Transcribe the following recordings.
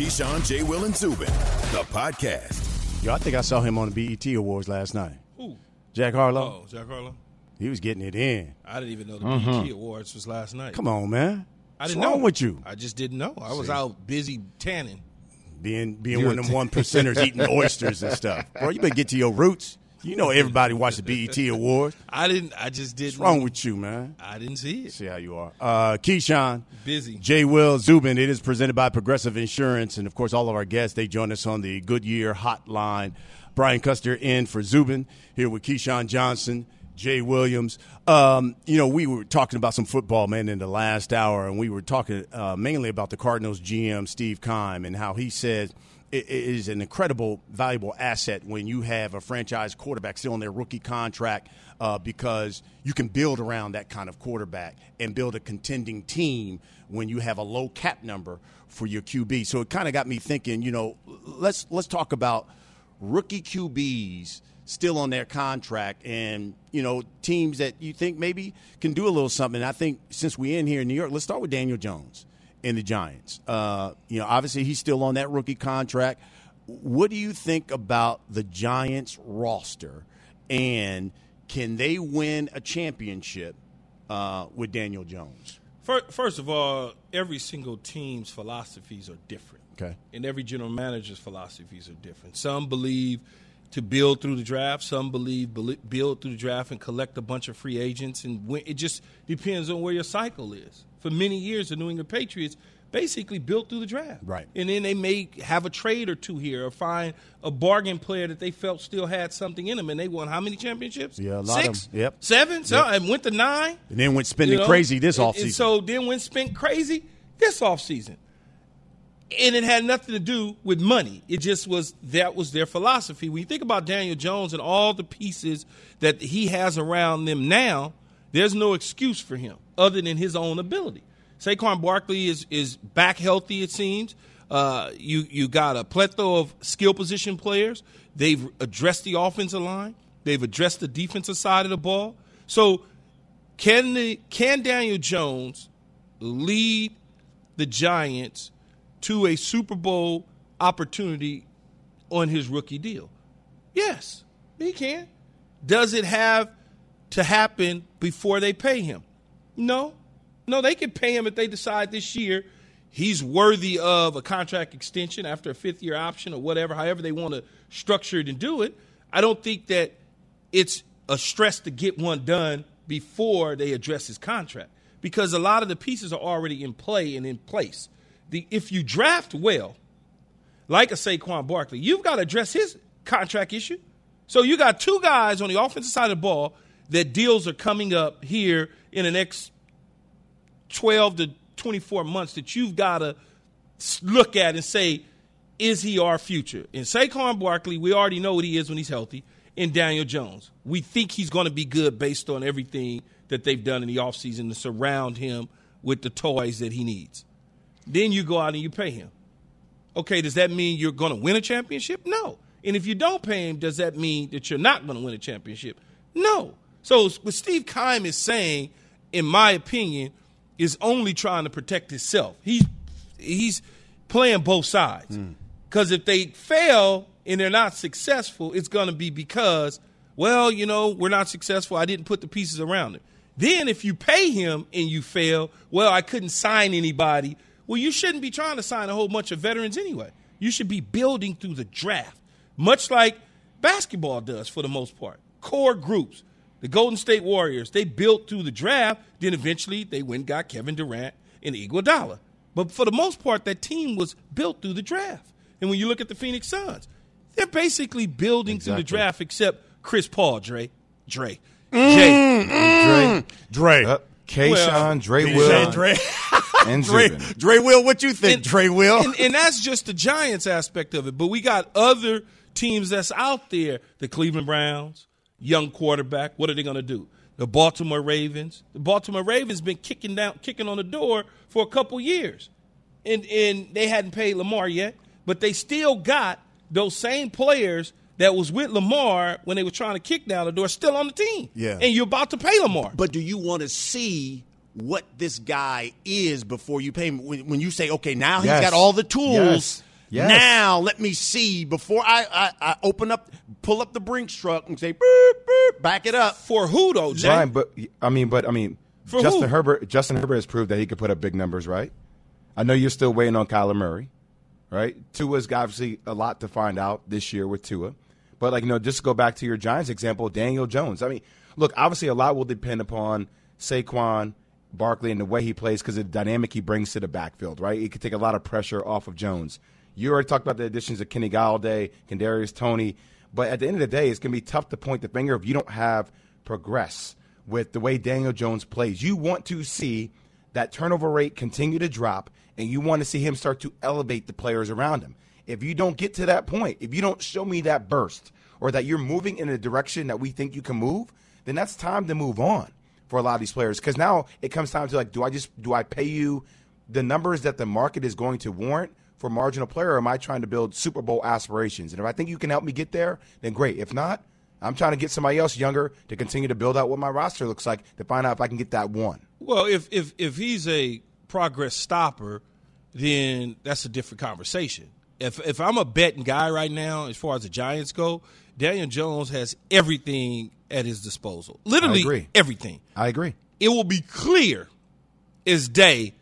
Keyshawn, J. Will, and Zubin, the podcast. Yo, I think I saw him on the BET Awards last night. Who? Jack Harlow. Oh, Jack Harlow. He was getting it in. I didn't even know the Mm-hmm. BET Awards was last night. Come on, man. I didn't wrong know. with you? I just didn't know. I was See. out busy tanning. Being being one of them one percenters eating oysters and stuff. Bro, you better get to your roots. You know everybody watched the BET Awards. I didn't. I just didn't. What's wrong with you, man? I didn't see it. See how you are. Uh, Keyshawn. Busy. J. Will Zubin. It is presented by Progressive Insurance. And, of course, all of our guests, they join us on the Goodyear hotline. Brian Custer in for Zubin, here with Keyshawn Johnson, Jay Williams. Um, you know, we were talking about some football, man, in the last hour, and we were talking uh, mainly about the Cardinals GM, Steve Keim, and how he said is an incredible, valuable asset when you have a franchise quarterback still on their rookie contract uh, because you can build around that kind of quarterback and build a contending team when you have a low cap number for your QB. So it kind of got me thinking, you know, let's let's talk about rookie QBs still on their contract and you know teams that you think maybe can do a little something. I think since we're in here in New York, let's start with Daniel Jones in the Giants. Uh, you know, obviously he's still on that rookie contract. What do you think about the Giants roster and can they win a championship uh, with Daniel Jones? First of all, every single team's philosophies are different. Okay. And every general manager's philosophies are different. Some believe to build through the draft. Some believe build through the draft and collect a bunch of free agents. And it just depends on where your cycle is. For many years, the New England Patriots basically built through the draft. Right. And then they may have a trade or two here or find a bargain player that they felt still had something in them. And they won how many championships? Yeah, a lot of Six? them. Yep. Seven? So, and went to nine? And then went spending You know? crazy this And- offseason. And so then went spent crazy this offseason. And it had nothing to do with money. It just was that was their philosophy. When you think about Daniel Jones and all the pieces that he has around them now, there's no excuse for him other than his own ability. Saquon Barkley is is back healthy, it seems. Uh, you you got a plethora of skill position players. They've addressed the offensive line. They've addressed the defensive side of the ball. So can the can Daniel Jones lead the Giants to a Super Bowl opportunity on his rookie deal? Yes, he can. Does it have to happen before they pay him? No. No, they can pay him if they decide this year he's worthy of a contract extension after a fifth year option or whatever, however they want to structure it and do it. I don't think that it's a stress to get one done before they address his contract because a lot of the pieces are already in play and in place. The, if you draft well, like a Saquon Barkley, you've got to address his contract issue. So you got two guys on the offensive side of the ball that deals are coming up here in the next 12 to 24 months that you've got to look at and say, is he our future? In Saquon Barkley, we already know what he is when he's healthy. In Daniel Jones, we think he's going to be good based on everything that they've done in the offseason to surround him with the toys that he needs. Then you go out and you pay him. Okay, does that mean you're going to win a championship? No. And if you don't pay him, does that mean that you're not going to win a championship? No. So what Steve Keim is saying, in my opinion, is only trying to protect himself. He's he's playing both sides. Hmm. Because if they fail and they're not successful, it's going to be because, well, you know, we're not successful. I didn't put the pieces around it. Then if you pay him and you fail, well, I couldn't sign anybody. Well, you shouldn't be trying to sign a whole bunch of veterans anyway. You should be building through the draft, much like basketball does for the most part. Core groups. The Golden State Warriors, they built through the draft, then eventually they went and got Kevin Durant and Iguodala. But for the most part, that team was built through the draft. And when you look at the Phoenix Suns, they're basically building through the draft except Chris Paul, Dre. Dre. Jay. Dre, Dre. uh, Keyshawn, Well, Dre Will, Dre? and Dre, Zubin. Dre Will, what you think, Dre Will? And, and that's just the Giants aspect of it. But we got other teams that's out there. The Cleveland Browns, young quarterback. What are they going to do? The Baltimore Ravens. The Baltimore Ravens been kicking down, kicking on the door for a couple years, and and they hadn't paid Lamar yet, but they still got those same players that was with Lamar when they were trying to kick down the door still on the team. Yeah. and you're about to pay Lamar. But do you want to see what this guy is before you pay him? When, when you say, okay, now Yes. he's got all the tools Yes. Yes. Now let me see before I, I, I open up, pull up the Brinks truck and say, boop, boop, back it up. For who though, Jay? Brian, but I mean, but I mean, For Justin who? Herbert. Justin Herbert has proved that he could put up big numbers, right? I know you're still waiting on Kyler Murray, right? Tua's got obviously a lot to find out this year with Tua, but like you know, just to go back to your Giants example, Daniel Jones. I mean, look, obviously a lot will depend upon Saquon Barkley and the way he plays because of the dynamic he brings to the backfield, right? It could take a lot of pressure off of Jones. You already talked about the additions of Kenny Golladay, Kadarius Toney, but at the end of the day, it's going to be tough to point the finger if you don't have progress with the way Daniel Jones plays. You want to see that turnover rate continue to drop, and you want to see him start to elevate the players around him. If you don't get to that point, if you don't show me that burst or that you're moving in a direction that we think you can move, then that's time to move on for a lot of these players. Because now it comes time to like, do I just do I pay you the numbers that the market is going to warrant for a marginal player, or am I trying to build Super Bowl aspirations? And if I think you can help me get there, then great. If not, I'm trying to get somebody else younger to continue to build out what my roster looks like to find out if I can get that one. Well, if if if he's a progress stopper, then that's a different conversation. If if I'm a betting guy right now, as far as the Giants go, Daniel Jones has everything at his disposal. Literally agree. everything. I agree. It will be clear as day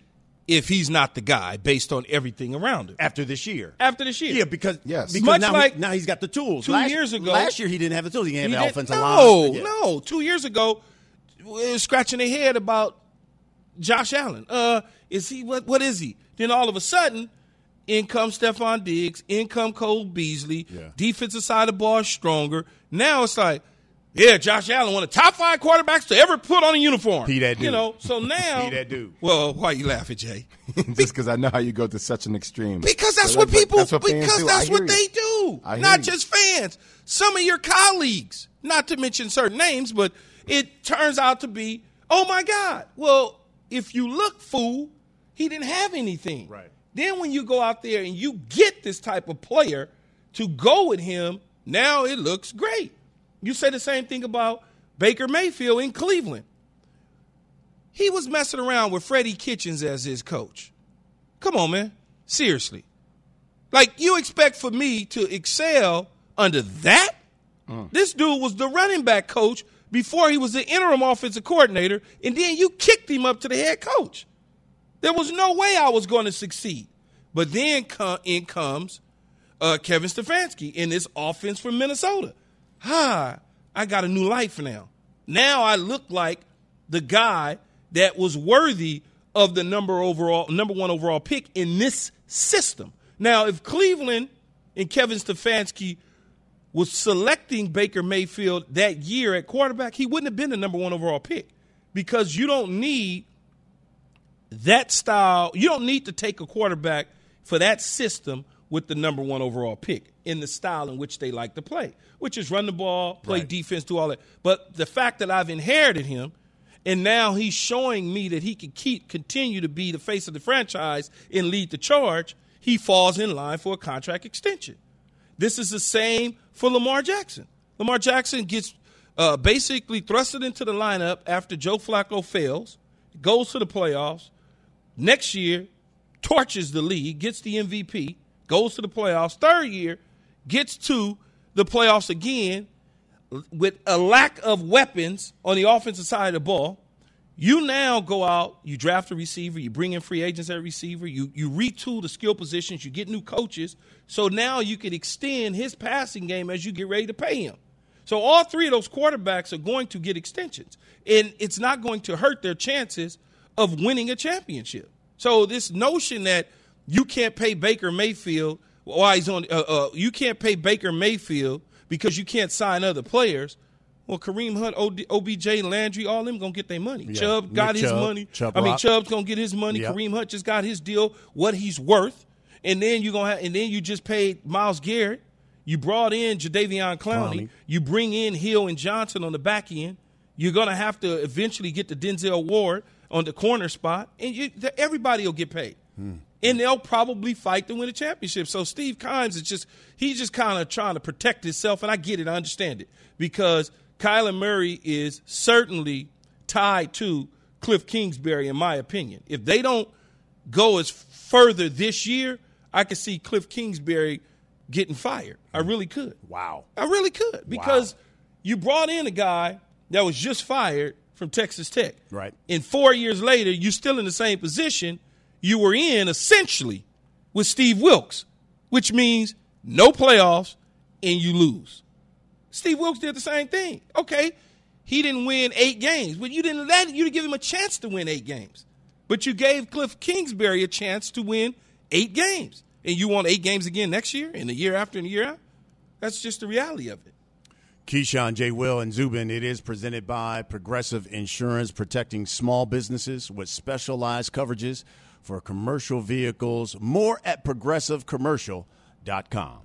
if he's not the guy based on everything around him. After this year. After this year. Yeah, because, Yes. because Much now, like he, now he's got the tools. two last, years ago- Last year he didn't have the tools. He didn't have He the did- offensive no, line. Yeah. no. Two years ago, we were scratching their head about Josh Allen. Uh, is he what? What is he? Then all of a sudden, in comes Stefon Diggs, in come Cole Beasley. Yeah. Defensive side of the ball is stronger. Now it's like, yeah, Josh Allen, one of the top five quarterbacks to ever put on a uniform. He that You know, so now He that dude. Well, why you laughing, Jay? just because I know how you go to such an extreme. Because that's So what people. that's what because that's what hear they do. Not you. just fans. Some of your colleagues. Not to mention certain names, but it turns out to be. Oh my God! Well, if you look, fool, he didn't have anything. Right. Then when you go out there and you get this type of player to go with him, now it looks great. You say the same thing about Baker Mayfield in Cleveland. He was messing around with Freddie Kitchens as his coach. Come on, man. Seriously. Like, you expect for me to excel under that? This dude was the running back coach before he was the interim offensive coordinator, and then you kicked him up to the head coach. There was no way I was going to succeed. But then in comes uh, Kevin Stefanski in this offense from Minnesota. Ha, I got a new life now. Now I look like the guy that was worthy of the number overall number one overall pick in this system. Now, if Cleveland and Kevin Stefanski was selecting Baker Mayfield that year at quarterback, he wouldn't have been the number one overall pick because you don't need that style. You don't need to take a quarterback for that system with the number one overall pick in the style in which they like to play, which is run the ball, play Right. defense, do all that. But the fact that I've inherited him, and now he's showing me that he can keep continue to be the face of the franchise and lead the charge, he falls in line for a contract extension. This is the same for Lamar Jackson. Lamar Jackson gets uh, basically thrusted into the lineup after Joe Flacco fails, goes to the playoffs. Next year, torches the league, gets the MVP, goes to the playoffs. Third year, gets to the playoffs again with a lack of weapons on the offensive side of the ball. You now go out, you draft a receiver, you bring in free agents at receiver, you you retool the skill positions, you get new coaches. So now you can extend his passing game as you get ready to pay him. So all three of those quarterbacks are going to get extensions. And it's not going to hurt their chances of winning a championship. So this notion that you can't pay Baker Mayfield while he's on uh, uh, you can't pay Baker Mayfield because you can't sign other players. Well, Kareem Hunt, OD, OBJ, Landry, all them gonna get their money. Yeah. Chubb got Nick his Chubb, money. Chubb I mean, Rock. Chubb's gonna get his money. Yep. Kareem Hunt just got his deal, what he's worth, and then you gonna have, and then you just paid Myles Garrett. You brought in Jadeveon Clowney. Clowney. You bring in Hill and Johnson on the back end. You're gonna have to eventually get the Denzel Ward on the corner spot, and you, everybody will get paid. And they'll probably fight to win a championship. So Steve Kimes is just he's just kind of trying to protect himself, and I get it, I understand it because Kyler Murray is certainly tied to Cliff Kingsbury, in my opinion. If they don't go as further this year, I could see Cliff Kingsbury getting fired. I really could. Wow. I really could because you brought in a guy that was just fired from Texas Tech. Right. And four years later, you're still in the same position you were in essentially with Steve Wilks, which means no playoffs and you lose. Steve Wilks did the same thing. Okay, he didn't win eight games, but you didn't let you didn't give him a chance to win eight games. But you gave Cliff Kingsbury a chance to win eight games. And you want eight games again next year and the year after and the year after? That's just the reality of it. Keyshawn, J. Will, and Zubin. It is presented by Progressive Insurance, protecting small businesses with specialized coverages for commercial vehicles. More at progressivecommercial.com.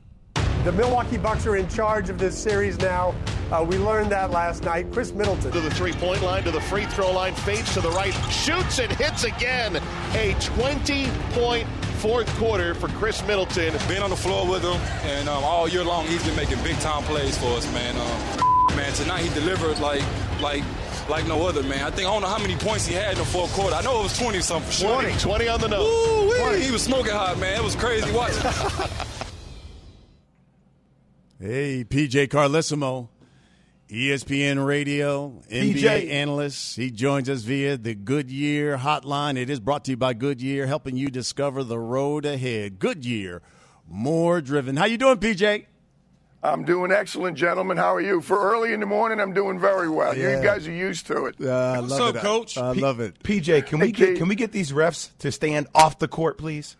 The Milwaukee Bucks are in charge of this series now. Uh, we learned that last night. Khris Middleton. To the three point line, to the free throw line, fades to the right, shoots and hits again. A 20 point fourth quarter for Khris Middleton. Been on the floor with him, and um, all year long he's been making big time plays for us, man. Um, man, tonight he delivered like like like no other, man. I think I don't know how many points he had in the fourth quarter. I know it was 20 something for sure. 20, 20 on the nose. Ooh, he was smoking hot, man. It was crazy watching. Hey, PJ Carlesimo. ESPN Radio, NBA PJ. analyst. He joins us via the Goodyear hotline. It is brought to you by Goodyear, helping you discover the road ahead. Goodyear, more driven. How you doing, PJ? I'm doing excellent, gentlemen. How are you? For early in the morning, I'm doing very well. Yeah. You guys are used to it. Uh, I What's love up, it. Coach? I love it. PJ, can we get Kate. can we get these refs to stand off the court, please?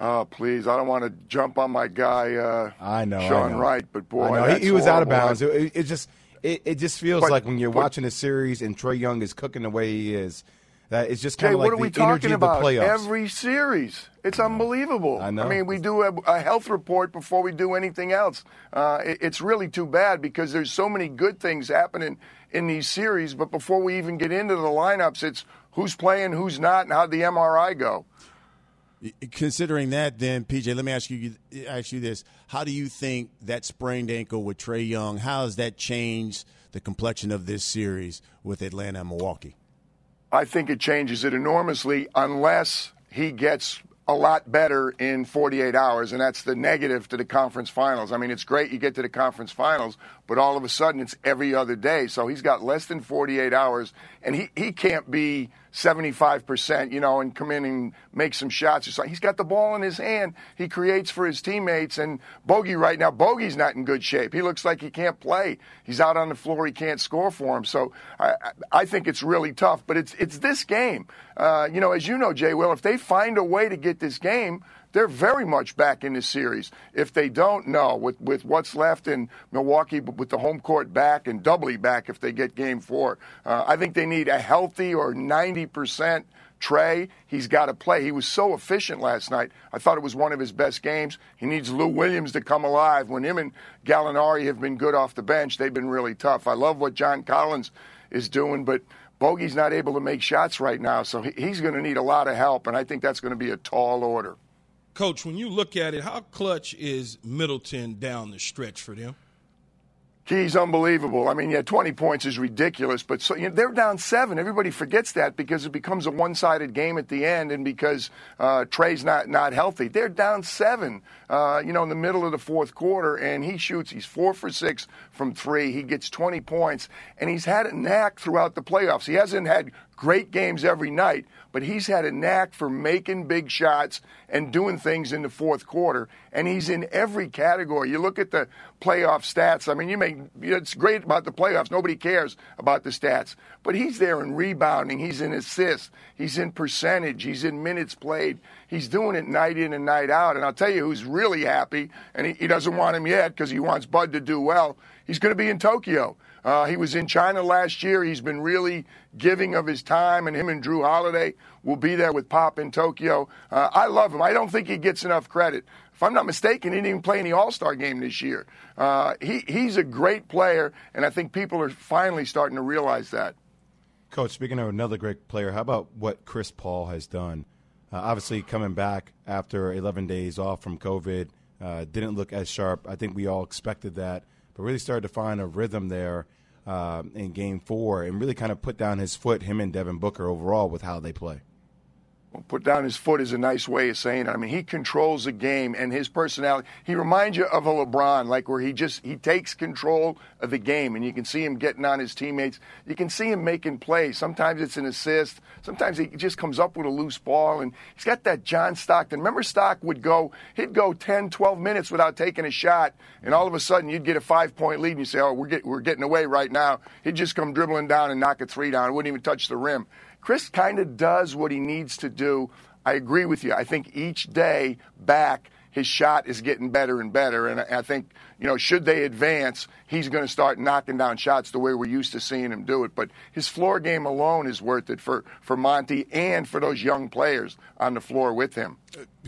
Oh, please. I don't want to jump on my guy, uh, I know, I Sean know. Wright, but boy, I know. that's he, he was out of bounds. It, it just it, it just feels But- like when you're but- watching a series and Trae Young is cooking the way he is, that it's just kind of like what are we the energy talking of the about? playoffs. Every series. It's unbelievable. I know. I mean, we do a, a health report before we do anything else. Uh, it- it's really too bad because there's so many good things happening in these series, but before we even get into the lineups, it's who's playing, who's not, and how'd the MRI go? Considering that, then PJ, let me ask you ask you this: How do you think that sprained ankle with Trae Young? How has that changed the complexion of this series with Atlanta and Milwaukee? I think it changes it enormously unless he gets a lot better in 48 hours, and that's the negative to the conference finals. I mean, it's great you get to the conference finals, but all of a sudden it's every other day. So he's got less than 48 hours, and he, he can't be 75%, you know, and come in and make some shots or something. He's got the ball in his hand. He creates for his teammates, and Bogi right now, Bogi's not in good shape. He looks like he can't play. He's out on the floor. He can't score for him. So I, I- think it's really tough, but it's, it's this game. Uh, you know, as you know, Jay Will, if they find a way to get this game, they're very much back in this series. If they don't, no. With with what's left in Milwaukee, with the home court back and doubly back if they get Game Four, uh, I think they need a healthy or ninety percent. Trey, he's got to play. He was so efficient last night. I thought it was one of his best games. He needs Lou Williams to come alive. When him and Gallinari have been good off the bench, they've been really tough. I love what John Collins is doing, but Bogi's not able to make shots right now, so he's going to need a lot of help, and I think that's going to be a tall order. Coach, when you look at it, how clutch is Middleton down the stretch for them? He's unbelievable. I mean, yeah, 20 points is ridiculous, but so, you know, they're down seven. Everybody forgets that because it becomes a one-sided game at the end, and because uh, Trey's not not healthy. They're down seven, uh, you know, in the middle of the fourth quarter, and he shoots. He's four for six from three. He gets 20 points, and he's had a knack throughout the playoffs. He hasn't had great games every night, but he's had a knack for making big shots and doing things in the fourth quarter. And he's in every category. You look at the playoff stats. I mean, you make it's great about the playoffs. Nobody cares about the stats, but he's there in rebounding. He's in assists. He's in percentage. He's in minutes played. He's doing it night in and night out. And I'll tell you who's really happy, and he, he doesn't want him yet because he wants Bud to do well. He's going to be in Tokyo. Uh, he was in China last year. He's been really giving of his time, and him and Jrue Holiday will be there with Pop in Tokyo. Uh, I love him. I don't think he gets enough credit. If I'm not mistaken, he didn't even play in All Star game this year. Uh, he, he's a great player, and I think people are finally starting to realize that. Coach, speaking of another great player, how about what Chris Paul has done? Uh, obviously, coming back after 11 days off from COVID, uh, didn't look as sharp. I think we all expected that, but really started to find a rhythm there uh, in Game Four, and really kind of put down his foot, him and Devin Booker overall with how they play. Put down his foot is a nice way of saying it. I mean, he controls the game and his personality. He reminds you of a LeBron, like where he just he takes control of the game, and you can see him getting on his teammates. You can see him making plays. Sometimes it's an assist. Sometimes he just comes up with a loose ball, and he's got that John Stockton. Remember, Stock would go, he'd go 10, 12 minutes without taking a shot, and all of a sudden you'd get a five point lead, and you say, "Oh, we're get, we're getting away right now." He'd just come dribbling down and knock a three down. Wouldn't even touch the rim. Chris kind of does what he needs to do. I agree with you. I think each day back, his shot is getting better and better. And I think, you know, should they advance, he's going to start knocking down shots the way we're used to seeing him do it. But his floor game alone is worth it for, for Monty and for those young players on the floor with him.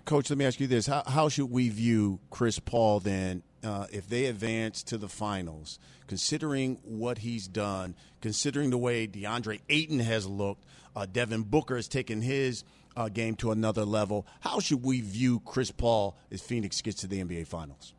Coach, let me ask you this. How, how should we view Chris Paul then uh, if they advance to the finals, considering what he's done, considering the way DeAndre Ayton has looked, uh, Devin Booker has taken his uh, game to another level. How should we view Chris Paul as Phoenix gets to the NBA Finals?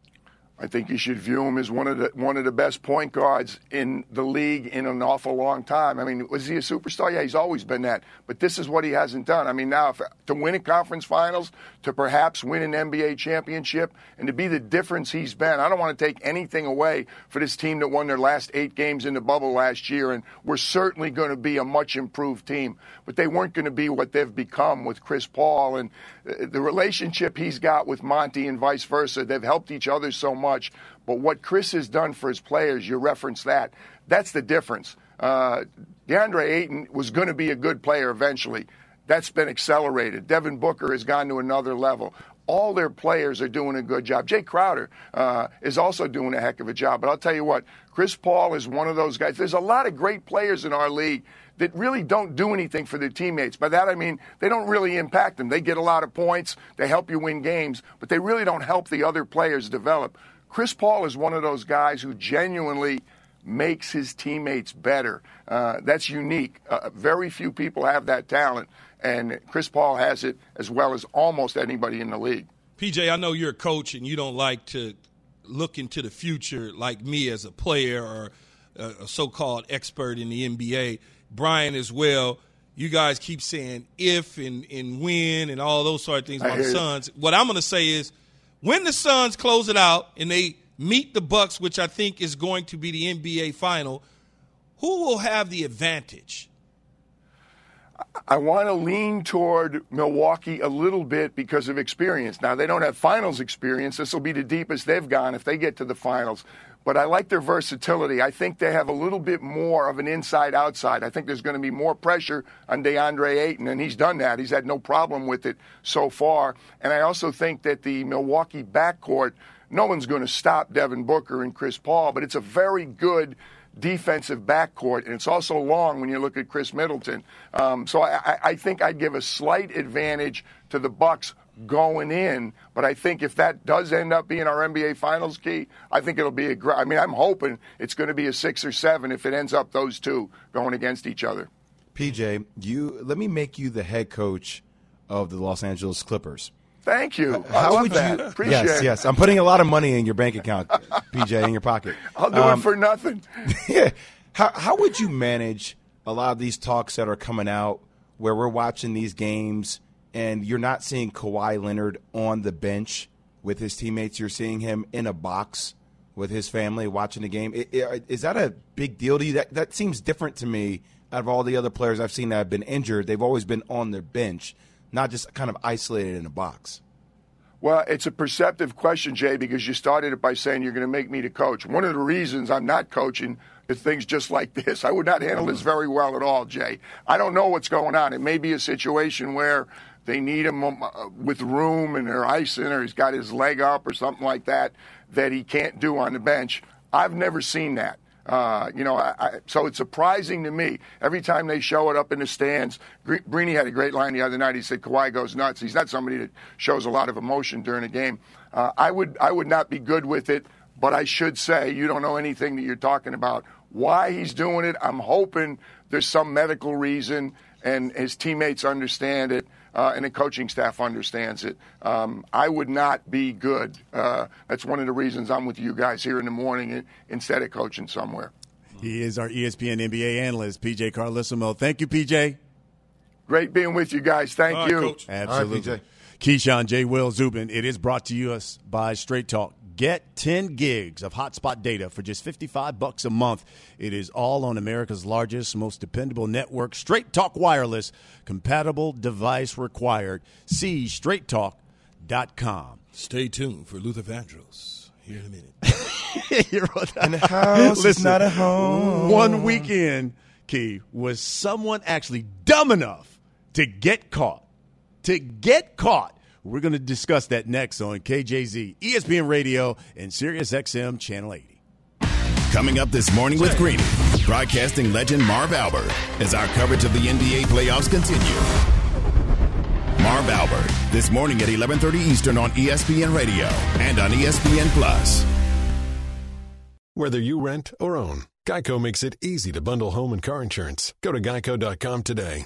I think you should view him as one of the one of the best point guards in the league in an awful long time. I mean, was he a superstar? Yeah, he's always been that. But this is what he hasn't done. I mean, now if, to win a conference finals, to perhaps win an NBA championship, and to be the difference he's been, I don't want to take anything away for this team that won their last eight games in the bubble last year, and we're certainly going to be a much improved team. But they weren't going to be what they've become with Chris Paul and uh, the relationship he's got with Monty and vice versa. They've helped each other so much much. But what Chris has done for his players, you reference that. That's the difference. Uh, DeAndre Ayton was going to be a good player eventually. That's been accelerated. Devin Booker has gone to another level. All their players are doing a good job. Jae Crowder uh, is also doing a heck of a job. But I'll tell you what, Chris Paul is one of those guys. There's a lot of great players in our league that really don't do anything for their teammates. By that I mean they don't really impact them. They get a lot of points, they help you win games, but they really don't help the other players develop. Chris Paul is one of those guys who genuinely makes his teammates better. Uh, that's unique. Uh, very few people have that talent, and Chris Paul has it as well as almost anybody in the league. PJ, I know you're a coach and you don't like to look into the future like me as a player or a so called expert in the NBA. Brian, as well. You guys keep saying if and, and when and all those sort of things about the Suns. What I'm going to say is – when the Suns close it out and they meet the Bucks, which I think is going to be the NBA final, who will have the advantage? I want to lean toward Milwaukee a little bit because of experience. Now, they don't have finals experience. This will be the deepest they've gone if they get to the finals but I like their versatility. I think they have a little bit more of an inside outside. I think there's going to be more pressure on DeAndre Ayton, and he's done that. He's had no problem with it so far. And I also think that the Milwaukee backcourt, no one's going to stop Devin Booker and Chris Paul, but it's a very good defensive backcourt, and it's also long when you look at Khris Middleton. Um, so I, I think I'd give a slight advantage to the Bucks going in. But I think if that does end up being our NBA Finals key, I think it'll be a great. I mean, I'm hoping it's going to be a six or seven if it ends up those two going against each other. PJ, you let me make you the head coach of the Los Angeles Clippers. Thank you. How would that. you? Appreciate yes, it. yes. I'm putting a lot of money in your bank account, PJ, in your pocket. I'll do um, it for nothing. yeah. How how would you manage a lot of these talks that are coming out where we're watching these games and you're not seeing Kawhi Leonard on the bench with his teammates. You're seeing him in a box with his family watching the game. Is that a big deal to you? That that seems different to me. Out of all the other players I've seen that have been injured, they've always been on their bench, not just kind of isolated in a box. Well, it's a perceptive question, Jay, because you started it by saying you're going to make me the coach. One of the reasons I'm not coaching is things just like this. I would not handle this very well at all, Jay. I don't know what's going on. It may be a situation where they need him uh, with room and they're icing or he's got his leg up or something like that that he can't do on the bench. I've never seen that. Uh, you know, I, I, so it's surprising to me every time they show it up in the stands. Greeny had a great line the other night. He said Kawhi goes nuts. He's not somebody that shows a lot of emotion during a game. Uh, I would I would not be good with it, but I should say you don't know anything that you're talking about. Why he's doing it? I'm hoping there's some medical reason, and his teammates understand it uh, and the coaching staff understands it. Um, I would not be good. Uh, that's one of the reasons I'm with you guys here in the morning instead of coaching somewhere. He is our ESPN NBA analyst, PJ Carlesimo. Thank you, PJ. Great being with you guys. Thank All right, you. Coach. Absolutely. All right, Keyshawn J. Will Zubin. It is brought to us by Straight Talk. Get 10 gigs of hotspot data for just 55 bucks a month. It is all on America's largest, most dependable network, Straight Talk Wireless. Compatible device required. See straighttalk.com. Stay tuned for Luther Vandross here in a minute. And the house is not a home. One weekend, Key, was someone actually dumb enough to get caught. To get caught. We're going to discuss that next on KJZ, ESPN Radio, and Sirius XM Channel 80. Coming up this morning with Greeny, broadcasting legend Marv Albert as our coverage of the NBA playoffs continue. Marv Albert, this morning at 11:30 Eastern on ESPN Radio and on ESPN Plus. Whether you rent or own, Geico makes it easy to bundle home and car insurance. Go to geico.com today.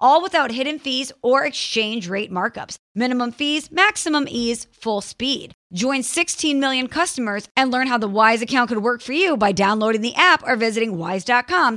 All without hidden fees or exchange rate markups. Minimum fees, maximum ease, full speed. Join 16 million customers and learn how the Wise account could work for you by downloading the app or visiting wise.com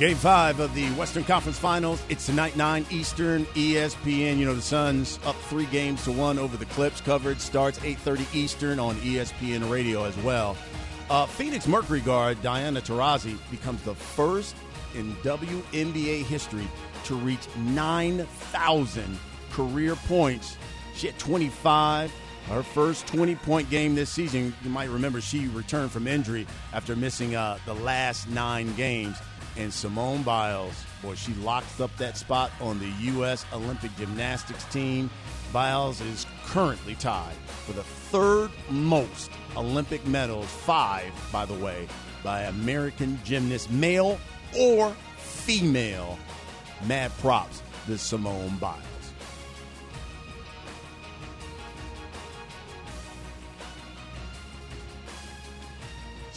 Game five of the Western Conference Finals. It's tonight, 9 Eastern, ESPN. You know, the Suns up three games to one over the Clips. Coverage starts 8.30 Eastern on ESPN Radio as well. Uh, Phoenix Mercury guard Diana Taurasi becomes the first in WNBA history to reach 9,000 career points. She had 25. Her first 20 point game this season. You might remember she returned from injury after missing uh, the last nine games. And Simone Biles, boy, she locks up that spot on the U.S. Olympic gymnastics team. Biles is currently tied for the third most Olympic medals, five, by the way, by American gymnasts, male or female. Mad props to Simone Biles.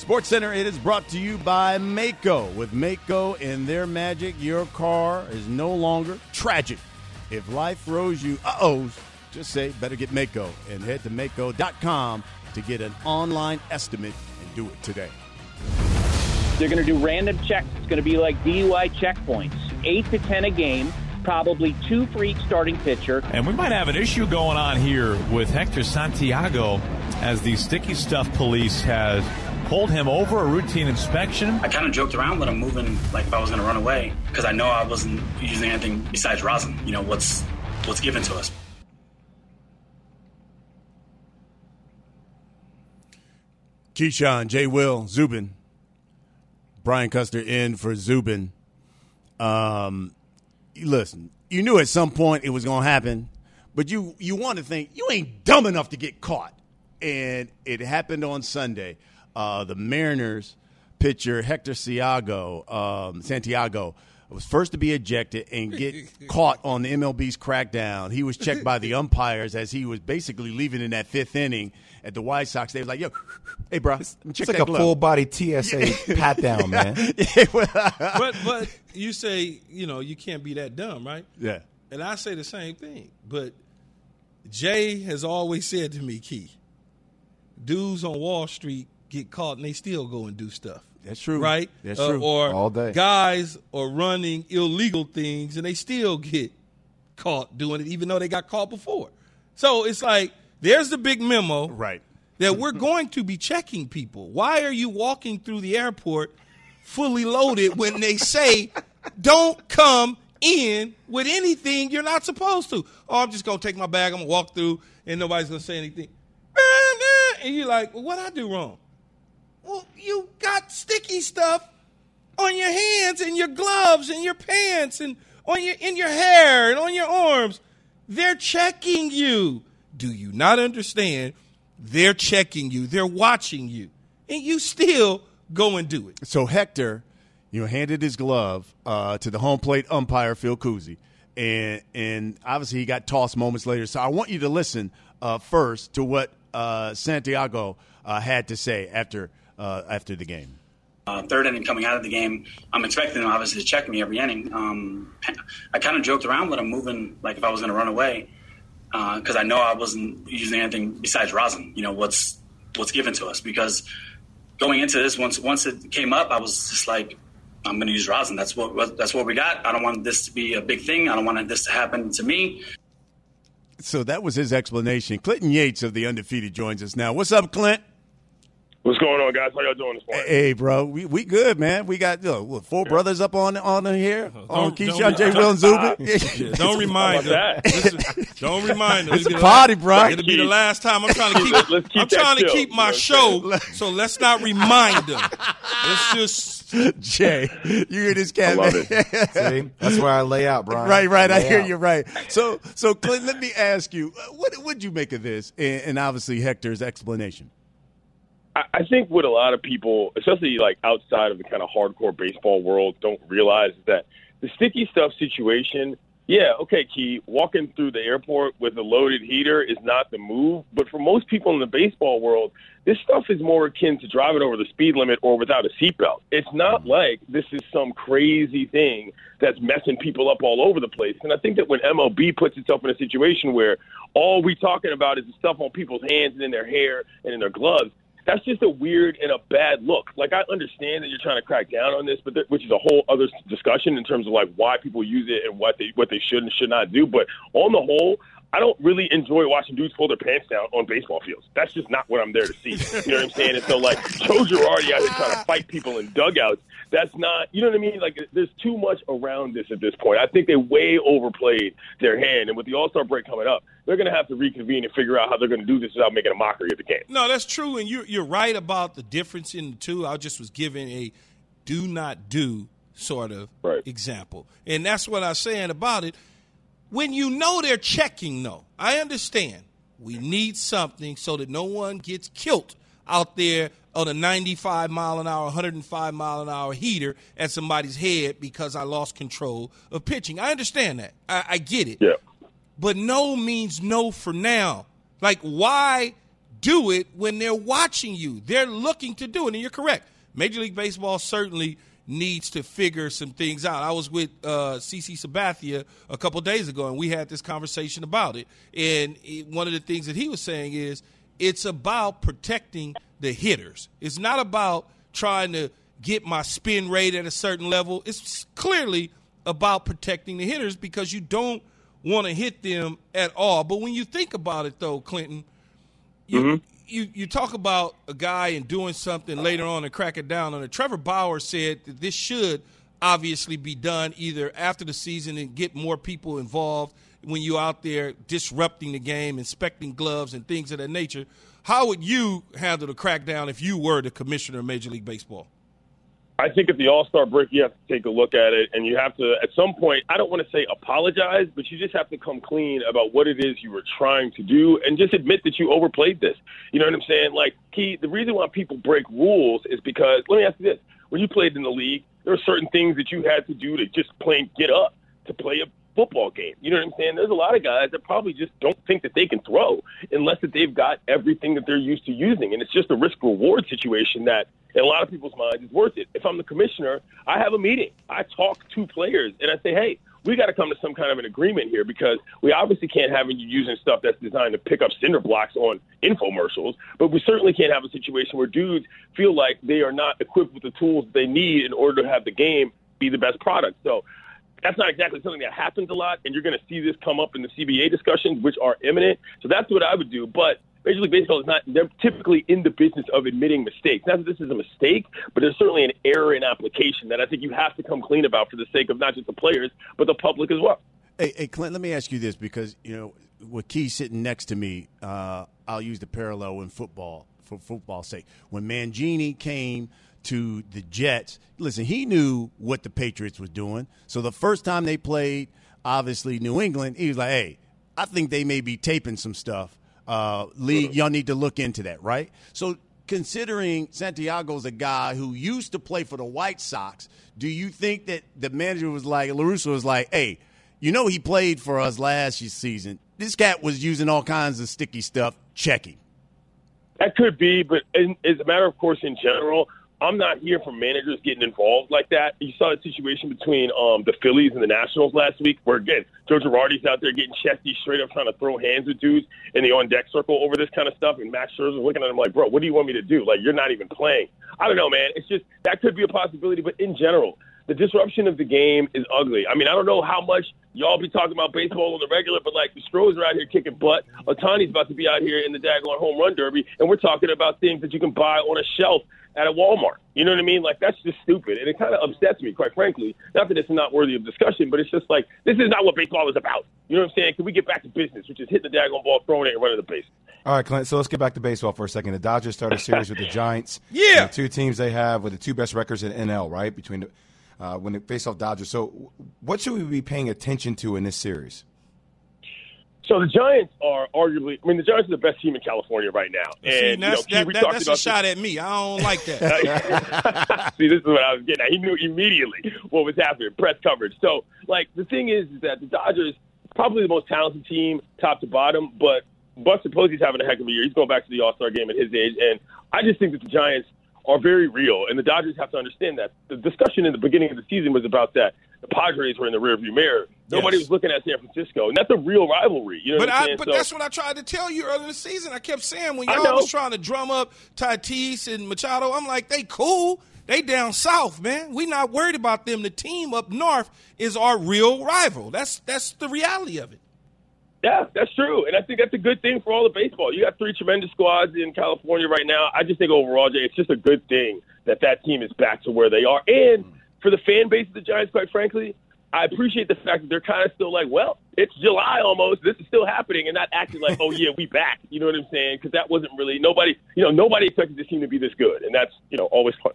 Sports Center, it is brought to you by Maaco. With Maaco and their magic, your car is no longer tragic. If life throws you uh-ohs, just say, better get Maaco and head to Maaco.com to get an online estimate and do it today. They're going to do random checks. It's going to be like DUI checkpoints, eight to 10 a game, probably two for each starting pitcher. And we might have an issue going on here with Hector Santiago as the sticky stuff police has pulled him over a routine inspection. I kind of joked around with him moving like if I was going to run away because I know I wasn't using anything besides rosin. You know what's what's given to us. Keyshawn, Jay, Will, Zubin, Brian Custer in for Zubin. Um, listen, you knew at some point it was going to happen, but you you want to think you ain't dumb enough to get caught, and it happened on Sunday. Uh, the Mariners pitcher Hector Santiago, um, Santiago was first to be ejected and get caught on the MLB's crackdown. He was checked by the umpires as he was basically leaving in that fifth inning at the White Sox. They was like, "Yo, hey, bro, check It's that like a glove." full body TSA pat down, man. but but you say you know you can't be that dumb, right? Yeah. And I say the same thing. But Jay has always said to me, Key, dudes on Wall Street get caught and they still go and do stuff. That's true. Right? That's Uh, true. or All day. guys are running illegal things and they still get caught doing it, even though they got caught before. So it's like there's the big memo. Right. That we're going to be checking people. Why are you walking through the airport fully loaded when they say don't come in with anything you're not supposed to? Oh, I'm just gonna take my bag, I'm gonna walk through, and nobody's gonna say anything. And you're like, well, what I do wrong? Well, you got sticky stuff on your hands and your gloves and your pants and on your in your hair and on your arms. They're checking you. Do you not understand? They're checking you. They're watching you. And you still go and do it. So Hector, you know, handed his glove uh, to the home plate umpire Phil Cuzzi, and and obviously he got tossed moments later. So I want you to listen uh, first to what uh, Santiago uh, had to say after uh, after the game. uh, third inning coming out of the game, I'm expecting him obviously to check me every inning. Um, I kind of joked around with him, moving like if I was going to run away, because I know I wasn't using anything besides rosin. You know what's what's given to us. Because going into this, once once it came up, I was just like, I'm going to use rosin. That's what that's what we got. I don't want this to be a big thing. I don't want this to happen to me. So that was his explanation. Clinton Yates of the Undefeated joins us now. What's up, Clint? What's going on, guys? How y'all doing this morning? Hey, bro, we, we good, man. We got you know, what, four brothers up on on here on Don't- Keyshawn don't- J. Will and Yeah, Zubin. don't remind How about them. Listen, don't remind them. It's a It'll be party, bro. It'll be the last time. I'm trying to keep. Let's keep I'm trying to chill, keep my show. So let's not remind them. Let's just. Jay, you hear this cat? love man? See, that's where I lay out, Brian. Right, right. I Lay hear out. you. Right. So, so Clint, let me ask you, uh, what would you make of this, and, and obviously Hector's explanation? I, think what a lot of people, especially like outside of the kind of hardcore baseball world, don't realize is that the sticky stuff situation. Yeah, okay, Key. Walking through the airport with a loaded heater is not the move, but for most people in the baseball world, this stuff is more akin to driving over the speed limit or without a seatbelt. It's not mm-hmm. like this is some crazy thing that's messing people up all over the place. And I think that when MLB puts itself in a situation where all we're talking about is the stuff on people's hands and in their hair and in their gloves, that's just a weird and a bad look. Like I understand that you're trying to crack down on this, but th- which is a whole other discussion in terms of like why people use it and what they what they should and should not do. But on the whole, I don't really enjoy watching dudes pull their pants down on baseball fields. That's just not what I'm there to see. You know what I'm saying? And so like Joe Girardi out here trying to fight people in dugouts. That's not. You know what I mean? Like there's too much around this at this point. I think they way overplayed their hand, and with the All Star break coming up, they're going to have to reconvene and figure out how they're going to do this without making a mockery of the game. No, that's true, and you're you're right about the difference in the two. I just was giving a do not do sort of example, and that's what I was saying about it. When you know they're checking, though, I understand. We need something so that no one gets killed out there on a 95 mile an hour, 105 mile an hour heater at somebody's head because I lost control of pitching. I understand that. I, I get it. Yeah. But no means no for now. Like, why do it when they're watching you? They're looking to do it, and you're correct. Major League Baseball certainly needs to figure some things out. I was with uh, CC Sabathia a couple days ago, and we had this conversation about it. And it, one of the things that he was saying is it's about protecting the hitters. It's not about trying to get my spin rate at a certain level. It's clearly about protecting the hitters because you don't want to hit them at all. But when you think about it, though, Clinton, you, you you talk about a guy and doing something later on and crack it down on it. Trevor Bauer said that this should obviously be done either after the season and get more people involved when you're out there disrupting the game, inspecting gloves and things of that nature. How would you handle the crackdown if you were the commissioner of Major League Baseball? I think at the All Star break, you have to take a look at it, and you have to, at some point, I don't want to say apologize, but you just have to come clean about what it is you were trying to do, and just admit that you overplayed this. You know what I'm saying? Like, Key, the reason why people break rules is because, let me ask you this: when you played in the league, there are certain things that you had to do to just plain get up to play a football game. You know what I'm saying? There's a lot of guys that probably just don't think that they can throw unless that they've got everything that they're used to using, and it's just a risk reward situation that in a lot of people's minds is worth it. If I'm the commissioner, I have a meeting. I talk to players and I say, hey, we got to come to some kind of an agreement here because we obviously can't have you using stuff that's designed to pick up cinder blocks on infomercials, but we certainly can't have a situation where dudes feel like they are not equipped with the tools they need in order to have the game be the best product. So that's not exactly something that happens a lot, and you're going to see this come up in the CBA discussions, which are imminent. So that's what I would do. But Major League Baseball is not, they're typically in the business of admitting mistakes. Not that this is a mistake, but there's certainly an error in application that I think you have to come clean about for the sake of not just the players, but the public as well. Hey, hey Clint, let me ask you this because, you know, with Key sitting next to me, uh, I'll use the parallel in football for football's sake. When Mangini came to the Jets, listen, he knew what the Patriots was doing. So the first time they played, obviously, New England, he was like, hey, I think they may be taping some stuff uh, league, y'all need to look into that, right? So, considering Santiago's a guy who used to play for the White Sox, do you think that the manager was like, La Russa was like, hey, you know, he played for us last season. This cat was using all kinds of sticky stuff. Checking. That could be, but in, as a matter of course, in general, I'm not here for managers getting involved like that. You saw the situation between um, the Phillies and the Nationals last week, where again Joe Girardi's out there getting chesty, straight up trying to throw hands with dudes in the on deck circle over this kind of stuff, and Max Scherzer looking at him like, "Bro, what do you want me to do? Like, you're not even playing." I don't know, man. It's just that could be a possibility, but in general, the disruption of the game is ugly. I mean, I don't know how much y'all be talking about baseball on the regular, but like the Stros are out here kicking butt. Ohtani's about to be out here in the daggone home run derby, and we're talking about things that you can buy on a shelf at a Walmart. You know what I mean? Like that's just stupid, and it kind of upsets me, quite frankly. Not that it's not worthy of discussion, but it's just like this is not what baseball is about. You know what I'm saying? Can we get back to business, which is hitting the daggone ball, throwing it, and running the base? All right, Clint. So let's get back to baseball for a second. The Dodgers started a series with the Giants. Yeah, the two teams they have with the two best records in NL, right? Between the uh, when they face off Dodgers. So, what should we be paying attention to in this series? So the Giants are arguably. I mean, the Giants are the best team in California right now. And See, that's, you know, that, that, that's a shot at me. I don't like that. See, this is what I was getting at. He knew immediately what was happening. Press coverage. So, like, the thing is, is that the Dodgers probably the most talented team, top to bottom. But Buster Posey's having a heck of a year. He's going back to the All Star game at his age, and I just think that the Giants are very real, and the Dodgers have to understand that. The discussion in the beginning of the season was about that the Padres were in the rearview mirror. Nobody yes. was looking at San Francisco, and that's a real rivalry. You know but I, but so, that's what I tried to tell you earlier in the season. I kept saying when y'all was trying to drum up Tatis and Machado, I'm like, they cool. They down south, man. We not worried about them. The team up north is our real rival. That's that's the reality of it. Yeah, that's true, and I think that's a good thing for all the baseball. You got three tremendous squads in California right now. I just think overall, Jay, it's just a good thing that that team is back to where they are, and for the fan base of the Giants, quite frankly, I appreciate the fact that they're kind of still like, well, it's July almost. This is still happening, and not acting like, oh yeah, we back. You know what I'm saying? Because that wasn't really nobody. You know, nobody expected this team to be this good, and that's you know always fun.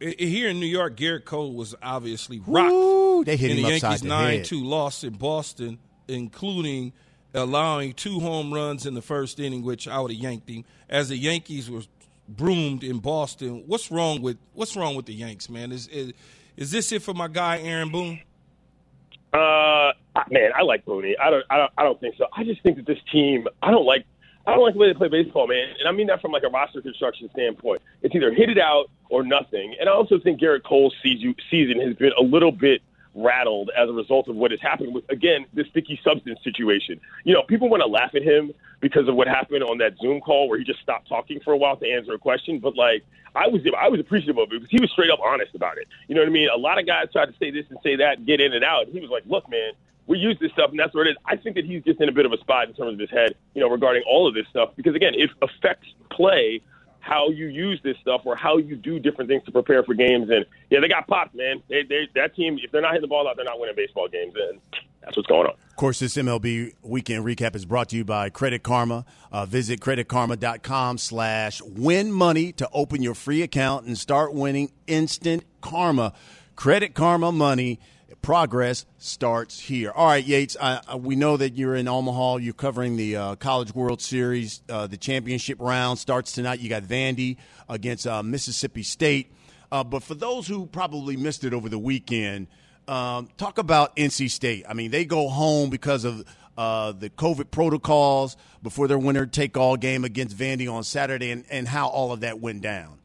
Here in New York, Gerrit Cole was obviously rocked. Ooh, they hit in him the Yankees nine two loss in Boston, including allowing two home runs in the first inning, which I would have yanked him. As the Yankees were broomed in Boston, what's wrong with what's wrong with the Yanks, man? Is is, is this it for my guy Aaron Boone? Uh, man, I like Booney. I don't, I don't, I don't think so. I just think that this team, I don't like, I don't like the way they play baseball, man. And I mean that from like a roster construction standpoint. It's either hit it out or nothing. And I also think Gerrit Cole's season has been a little bit rattled as a result of what has happened with again the sticky substance situation. You know, people want to laugh at him because of what happened on that Zoom call where he just stopped talking for a while to answer a question, but like I was I was appreciative of it because he was straight up honest about it. You know what I mean? A lot of guys tried to say this and say that and get in and out. He was like, "Look, man, we use this stuff, and that's what it is." I think that he's just in a bit of a spot in terms of his head, you know, regarding all of this stuff because again, it affects play how you use this stuff or how you do different things to prepare for games. And yeah, they got popped, man. They, they that team, if they're not hitting the ball out, they're not winning baseball games. And that's what's going on. Of course, this MLB weekend recap is brought to you by Credit Karma. Uh, visit creditkarma.com slash win money to open your free account and start winning instant karma. Credit Karma money progress starts here. All right, Yates, I, we know that you're in Omaha. You're covering the uh, College World Series. Uh, the championship round starts tonight. You got Vandy against uh, Mississippi State. Uh, but for those who probably missed it over the weekend, um, talk about NC State. I mean, they go home because of uh, the COVID protocols before their winner take all game against Vandy on Saturday and, and how all of that went down.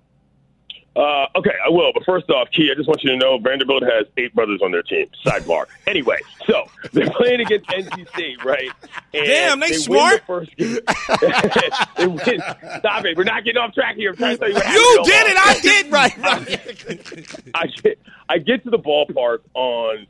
Uh, okay, I will. But first off, Key, I just want you to know Vanderbilt has eight brothers on their team. Sidebar. anyway, so they're playing against NC State, right? And Damn, they win smart. the first game. They win- Stop it. We're not getting off track here. I'm trying to tell you what You did it. I did. Right. right. I get I get to the ballpark on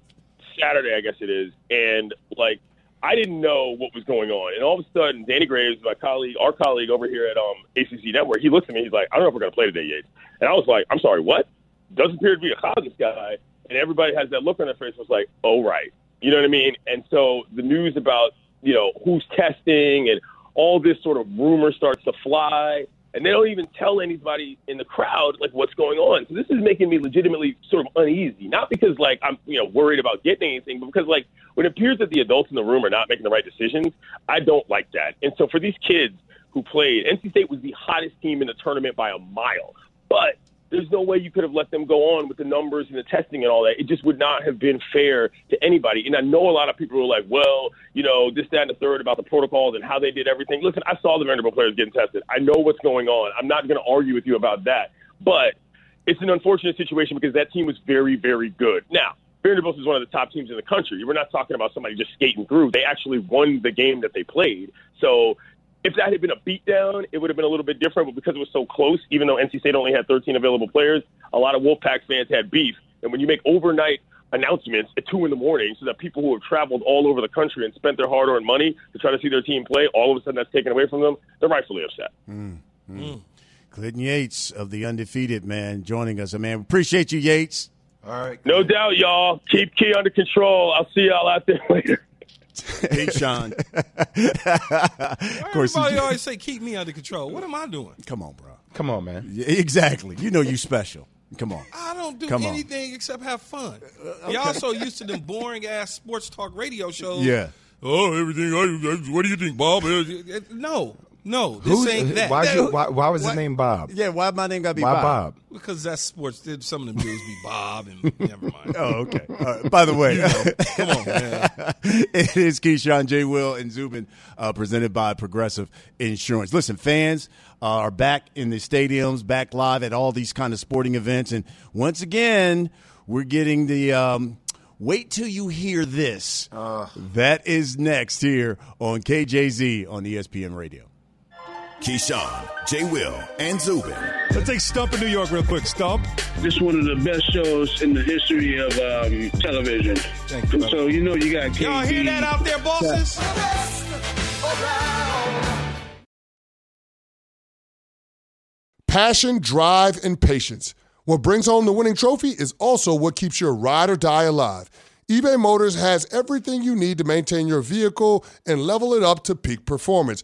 Saturday, I guess it is, and like I didn't know what was going on, and all of a sudden, Danny Graves, my colleague, our colleague over here at um, ACC Network, he looks at me, he's like, "I don't know if we're going to play today, Yates," and I was like, "I'm sorry, what?" Doesn't appear to be a Cousins guy, and everybody has that look on their face. Was like, "Oh right," you know what I mean? And so the news about you know who's testing and all this sort of rumor starts to fly and they don't even tell anybody in the crowd like what's going on. So this is making me legitimately sort of uneasy. Not because like I'm you know worried about getting anything, but because like when it appears that the adults in the room are not making the right decisions, I don't like that. And so for these kids who played, NC State was the hottest team in the tournament by a mile, but there's no way you could have let them go on with the numbers and the testing and all that. It just would not have been fair to anybody. And I know a lot of people are like, well, you know, this, that, and the third about the protocols and how they did everything. Listen, I saw the Vanderbilt players getting tested. I know what's going on. I'm not going to argue with you about that. But it's an unfortunate situation because that team was very, very good. Now, Vanderbilt is one of the top teams in the country. We're not talking about somebody just skating through. They actually won the game that they played. So if that had been a beatdown, it would have been a little bit different. But because it was so close, even though NC State only had 13 available players, a lot of Wolfpack fans had beef. And when you make overnight announcements at two in the morning, so that people who have traveled all over the country and spent their hard-earned money to try to see their team play, all of a sudden that's taken away from them, they're rightfully upset. Mm, mm. Clinton Yates of the Undefeated Man joining us. I man, we appreciate you, Yates. All right. No doubt, y'all. Keep Key under control. I'll see y'all out there later. Hey, Sean. of course, everybody always say keep me under control. What am I doing? Come on, bro. Come on, man. Yeah, exactly. You know you special. Come on. I don't do Come on. anything except have fun. Uh, okay. Y'all so used to them boring ass sports talk radio shows. Yeah. Oh, everything. Oh, what do you think, Bob? Uh, no, no. This Who's- ain't that. Why, That- you, why, why was Why- his name Bob? Yeah, why my name got to be Why Bob? Bob? Because that's sports. Some of them dudes be Bob and never mind. Oh, okay. All right. By the way, You know, come on, man. it is Keyshawn, J. Will, and Zubin, uh, presented by Progressive Insurance. Listen, fans uh, are back in the stadiums, back live at all these kind of sporting events, and once again, we're getting the. Um, Wait till you hear this. that is next here on KJZ on ESPN Radio. Keyshawn, J. Will, and Zubin. Let's take Stump in New York real quick. Stump. This is one of the best shows in the history of um, television. so you know you got Y'all hear that out there, bosses? Passion, drive, and patience. What brings home the winning trophy is also what keeps your ride or die alive. eBay Motors has everything you need to maintain your vehicle and level it up to peak performance.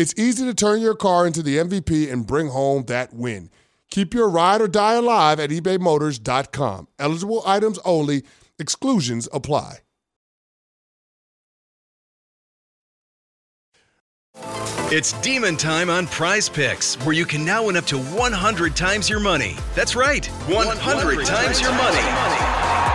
it's easy to turn your car into the MVP and bring home that win. Keep your ride or die alive at ebaymotors.com. Eligible items only, exclusions apply. It's demon time on Prize Picks, where you can now win up to 100 times your money. That's right, 100, times your money.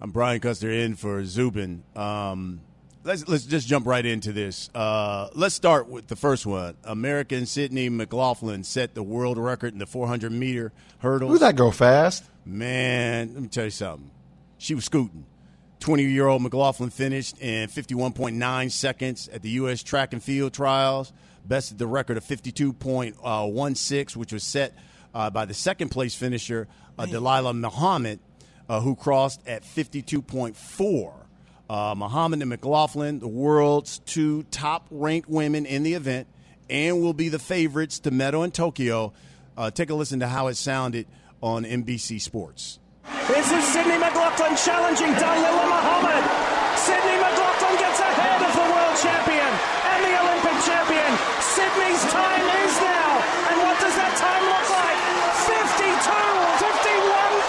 I'm Brian Custer in for Zubin. Um, let's let's just jump right into this. Uh, let's start with the first one. American Sydney McLaughlin set the world record in the 400 meter hurdles. Who's that go fast? Man, let me tell you something. She was scooting. 20 year old McLaughlin finished in 51.9 seconds at the U.S. track and field trials, bested the record of 52.16, which was set uh, by the second place finisher, uh, Dalilah Muhammad, uh, who crossed at 52.4. Uh, Muhammad and McLaughlin, the world's two top ranked women in the event, and will be the favorites to medal in Tokyo. Uh, take a listen to how it sounded on NBC Sports. This is Sydney McLaughlin challenging Dalilah Muhammad. Sydney McLaughlin gets ahead of the world champion and the Olympic champion. Sydney's time is now. And what does that time look like? 52, 51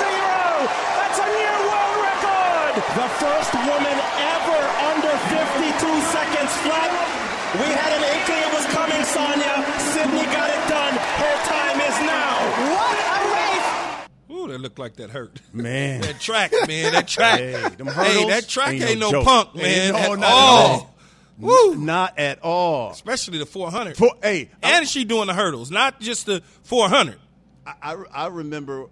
That's a new world record. The first woman ever under 52 seconds flat. We had an inkling it was coming, Sanya. Sydney got it done. Her time is now. What a race! Ooh, that looked like that hurt. Man. that track, man, that track. Hey, them Hey, that track ain't ain't, no no, joke. punk, Ain't man, no- at not at all. all. Woo. Not at all. Especially the 400. For, hey, and she doing the hurdles, not just the 400. I, I, I remember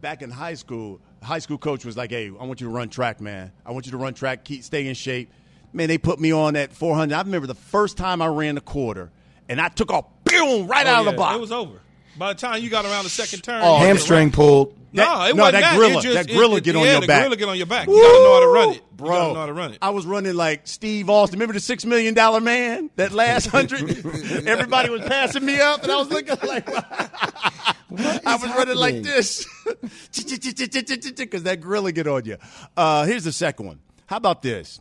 back in high school, high school coach was like, "Hey, I want you to run track, man. I want you to run track, keep stay in shape." Man, they put me on that 400. I remember the first time I ran the quarter, and I took off, boom, right Oh, out of the box. It was over. By the time you got around the second turn, Oh, you had Hamstring to pulled. No, That- it no, wasn't that that. gorilla- It just, that gorilla it- get on yeah, your the back. gorilla get on your back. You gotta know how to run it. Bro, you know how to run it. I was running like Steve Austin. Remember the six million dollar man? That last hundred, everybody was passing me up, and I was looking like I was running like this because that gorilla get on you. Uh, here's the second one. How about this?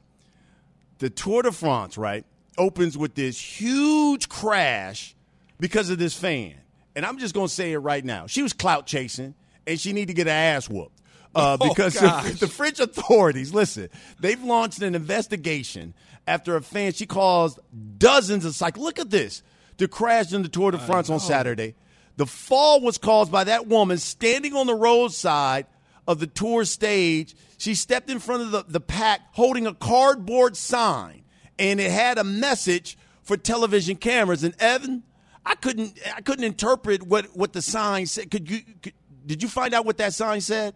The Tour de France, right, opens with this huge crash because of this fan, and I'm just gonna say it right now. She was clout chasing, and she need to get her ass whooped. Uh, Oh, because gosh. the, the French authorities, listen, they've launched an investigation after a fan she caused dozens of cycles. Look at this. To crash in the Tour de France on Saturday. The fall was caused by that woman standing on the roadside of the tour stage. She stepped in front of the, the pack holding a cardboard sign, and it had a message for television cameras. And Evan, I couldn't I couldn't interpret what, what the sign said. Could you could, did you find out what that sign said?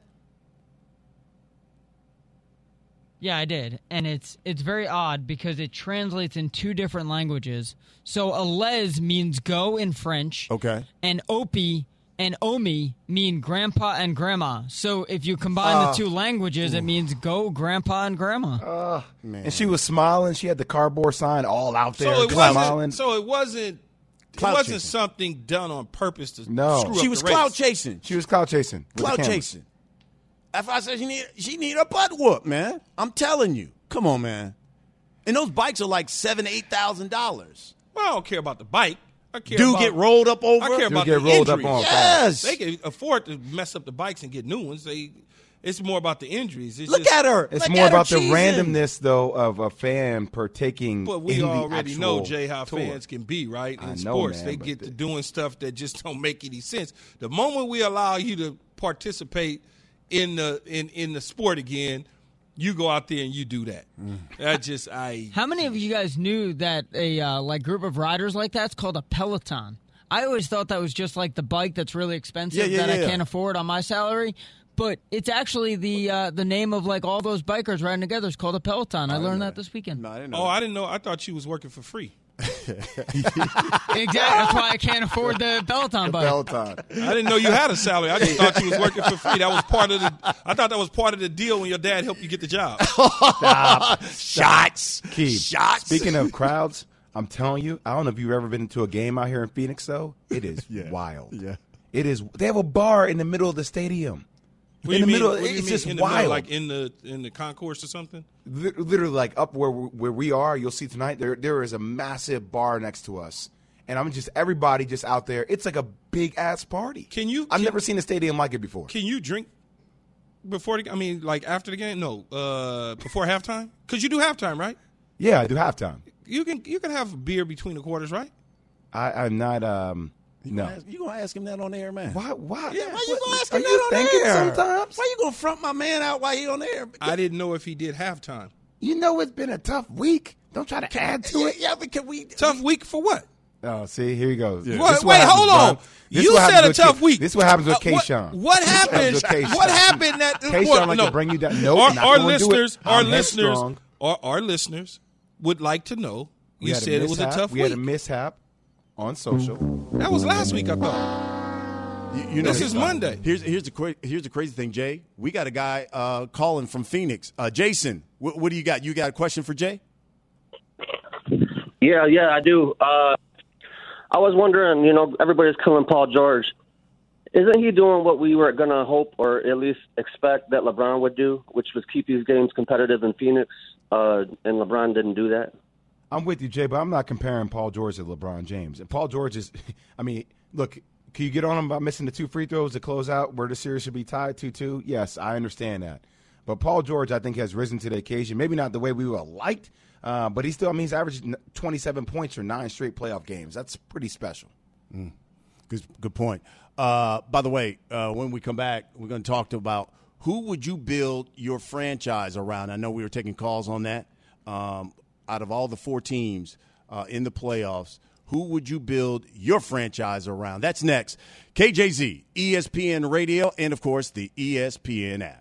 Yeah, I did, and it's it's very odd because it translates in two different languages. So "alez" means go in French, Okay. and "opie" and "omi" mean grandpa and grandma. So if you combine Ah. the two languages, it means go grandpa and grandma. Oh man. And she was smiling. She had the cardboard sign all out there, So it wasn't. So it wasn't. It wasn't chasing. something done on purpose to No. screw She up was the race. clout chasing. She was cloud chasing. with the Clout chasing. That's why I said she need she need a butt whoop, man. I'm telling you. Come on, man. And those bikes are like seven, eight thousand dollars. Well, I don't care about the bike. I care Dude about, get rolled up over. I care Dude about get the rolled up injuries. on Yes. They can afford to mess up the bikes and get new ones. They, it's more about the injuries. It's Look just- at her. It's Look more at her about the randomness, though, of a fan partaking. But we in the already know actual Jay how tour. fans can be, right? In I know, sports, man, they get the- to doing stuff that just don't make any sense. The moment we allow you to participate in the in in the sport again, you go out there and you do that. Mm. That just I How many of you guys knew that a uh, like group of riders like that's called a peloton? I always thought that was just like the bike that's really expensive Yeah, yeah, that yeah. I can't afford on my salary. But it's actually the uh, the name of like all those bikers riding together. It's called a peloton. I, learned that this weekend. No, I didn't know. Oh, I didn't know. I thought she was working for free. exactly. That's why I can't afford the peloton bike. Peloton. I didn't know you had a salary. I just thought you was working for free. That was part of the. I thought that was part of the deal when your dad helped you get the job. Stop. Shots. Keith, Shots. Speaking of crowds, I'm telling you, I don't know if you've ever been to a game out here in Phoenix, though. It is wild. Yeah. It is. They have a bar in the middle of the stadium. What in the mean- middle, it's just in the middle, wild. like in the in the concourse or something. Literally like up where where we are you'll see tonight there there is a massive bar next to us and i'm just everybody just out there it's like a big ass party Can you? i've can- never seen a stadium like it before Can you drink before the? I mean, like after the game? No, uh, before halftime. Because you do halftime, right? yeah i do halftime You can you can have beer between the quarters, right? I, i'm not um You No. Gonna ask, you gonna ask him that on air, man? Why? Why? Yeah, why you gonna ask him that on air? sometimes? Why you gonna front my man out while he on air? I didn't know if he did halftime. You know it's been a tough week. Don't try to add to it. Yeah, but can we? Tough week for what? Oh, see, here he goes. Wait, This what wait, happens, hold on. This You said a tough K- week. This is what happens with Uh, what- Keyshawn. what This is happened- happens with Keyshawn. what happened that- Keyshawn what- like no. to bring you down. No, our our gonna do listeners, our listeners, our, our listeners would like to know. We You had said it was a tough We week. We had a mishap on social. that was last week, I thought. You, you know, This is Monday. Here's here's the cra- here's the crazy thing, Jay. We got a guy uh, calling from Phoenix. Uh, Jason, wh- what do you got? You got a question for Jay? Yeah, yeah, I do. Uh, I was wondering, you know, everybody's killing Paul George. Isn't he doing what we were going to hope or at least expect that LeBron would do, which was keep these games competitive in Phoenix? Uh, and LeBron didn't do that. I'm with you, Jay, but I'm not comparing Paul George to LeBron James. And Paul George is, I mean, look, can you get on him about missing the two free throws to close out where the series should be tied 2 2? Yes, I understand that. But Paul George, I think, has risen to the occasion. Maybe not the way we would have liked, uh, but he's still, I mean, he's averaged 27 points for nine straight playoff games. That's pretty special. Good, good point. Uh, by the way, uh, when we come back, we're going to talk to about who would you build your franchise around. I know we were taking calls on that. Um, out of all the four teams uh, in the playoffs, who would you build your franchise around? That's next. KJZ, ESPN Radio, and of course the ESPN app.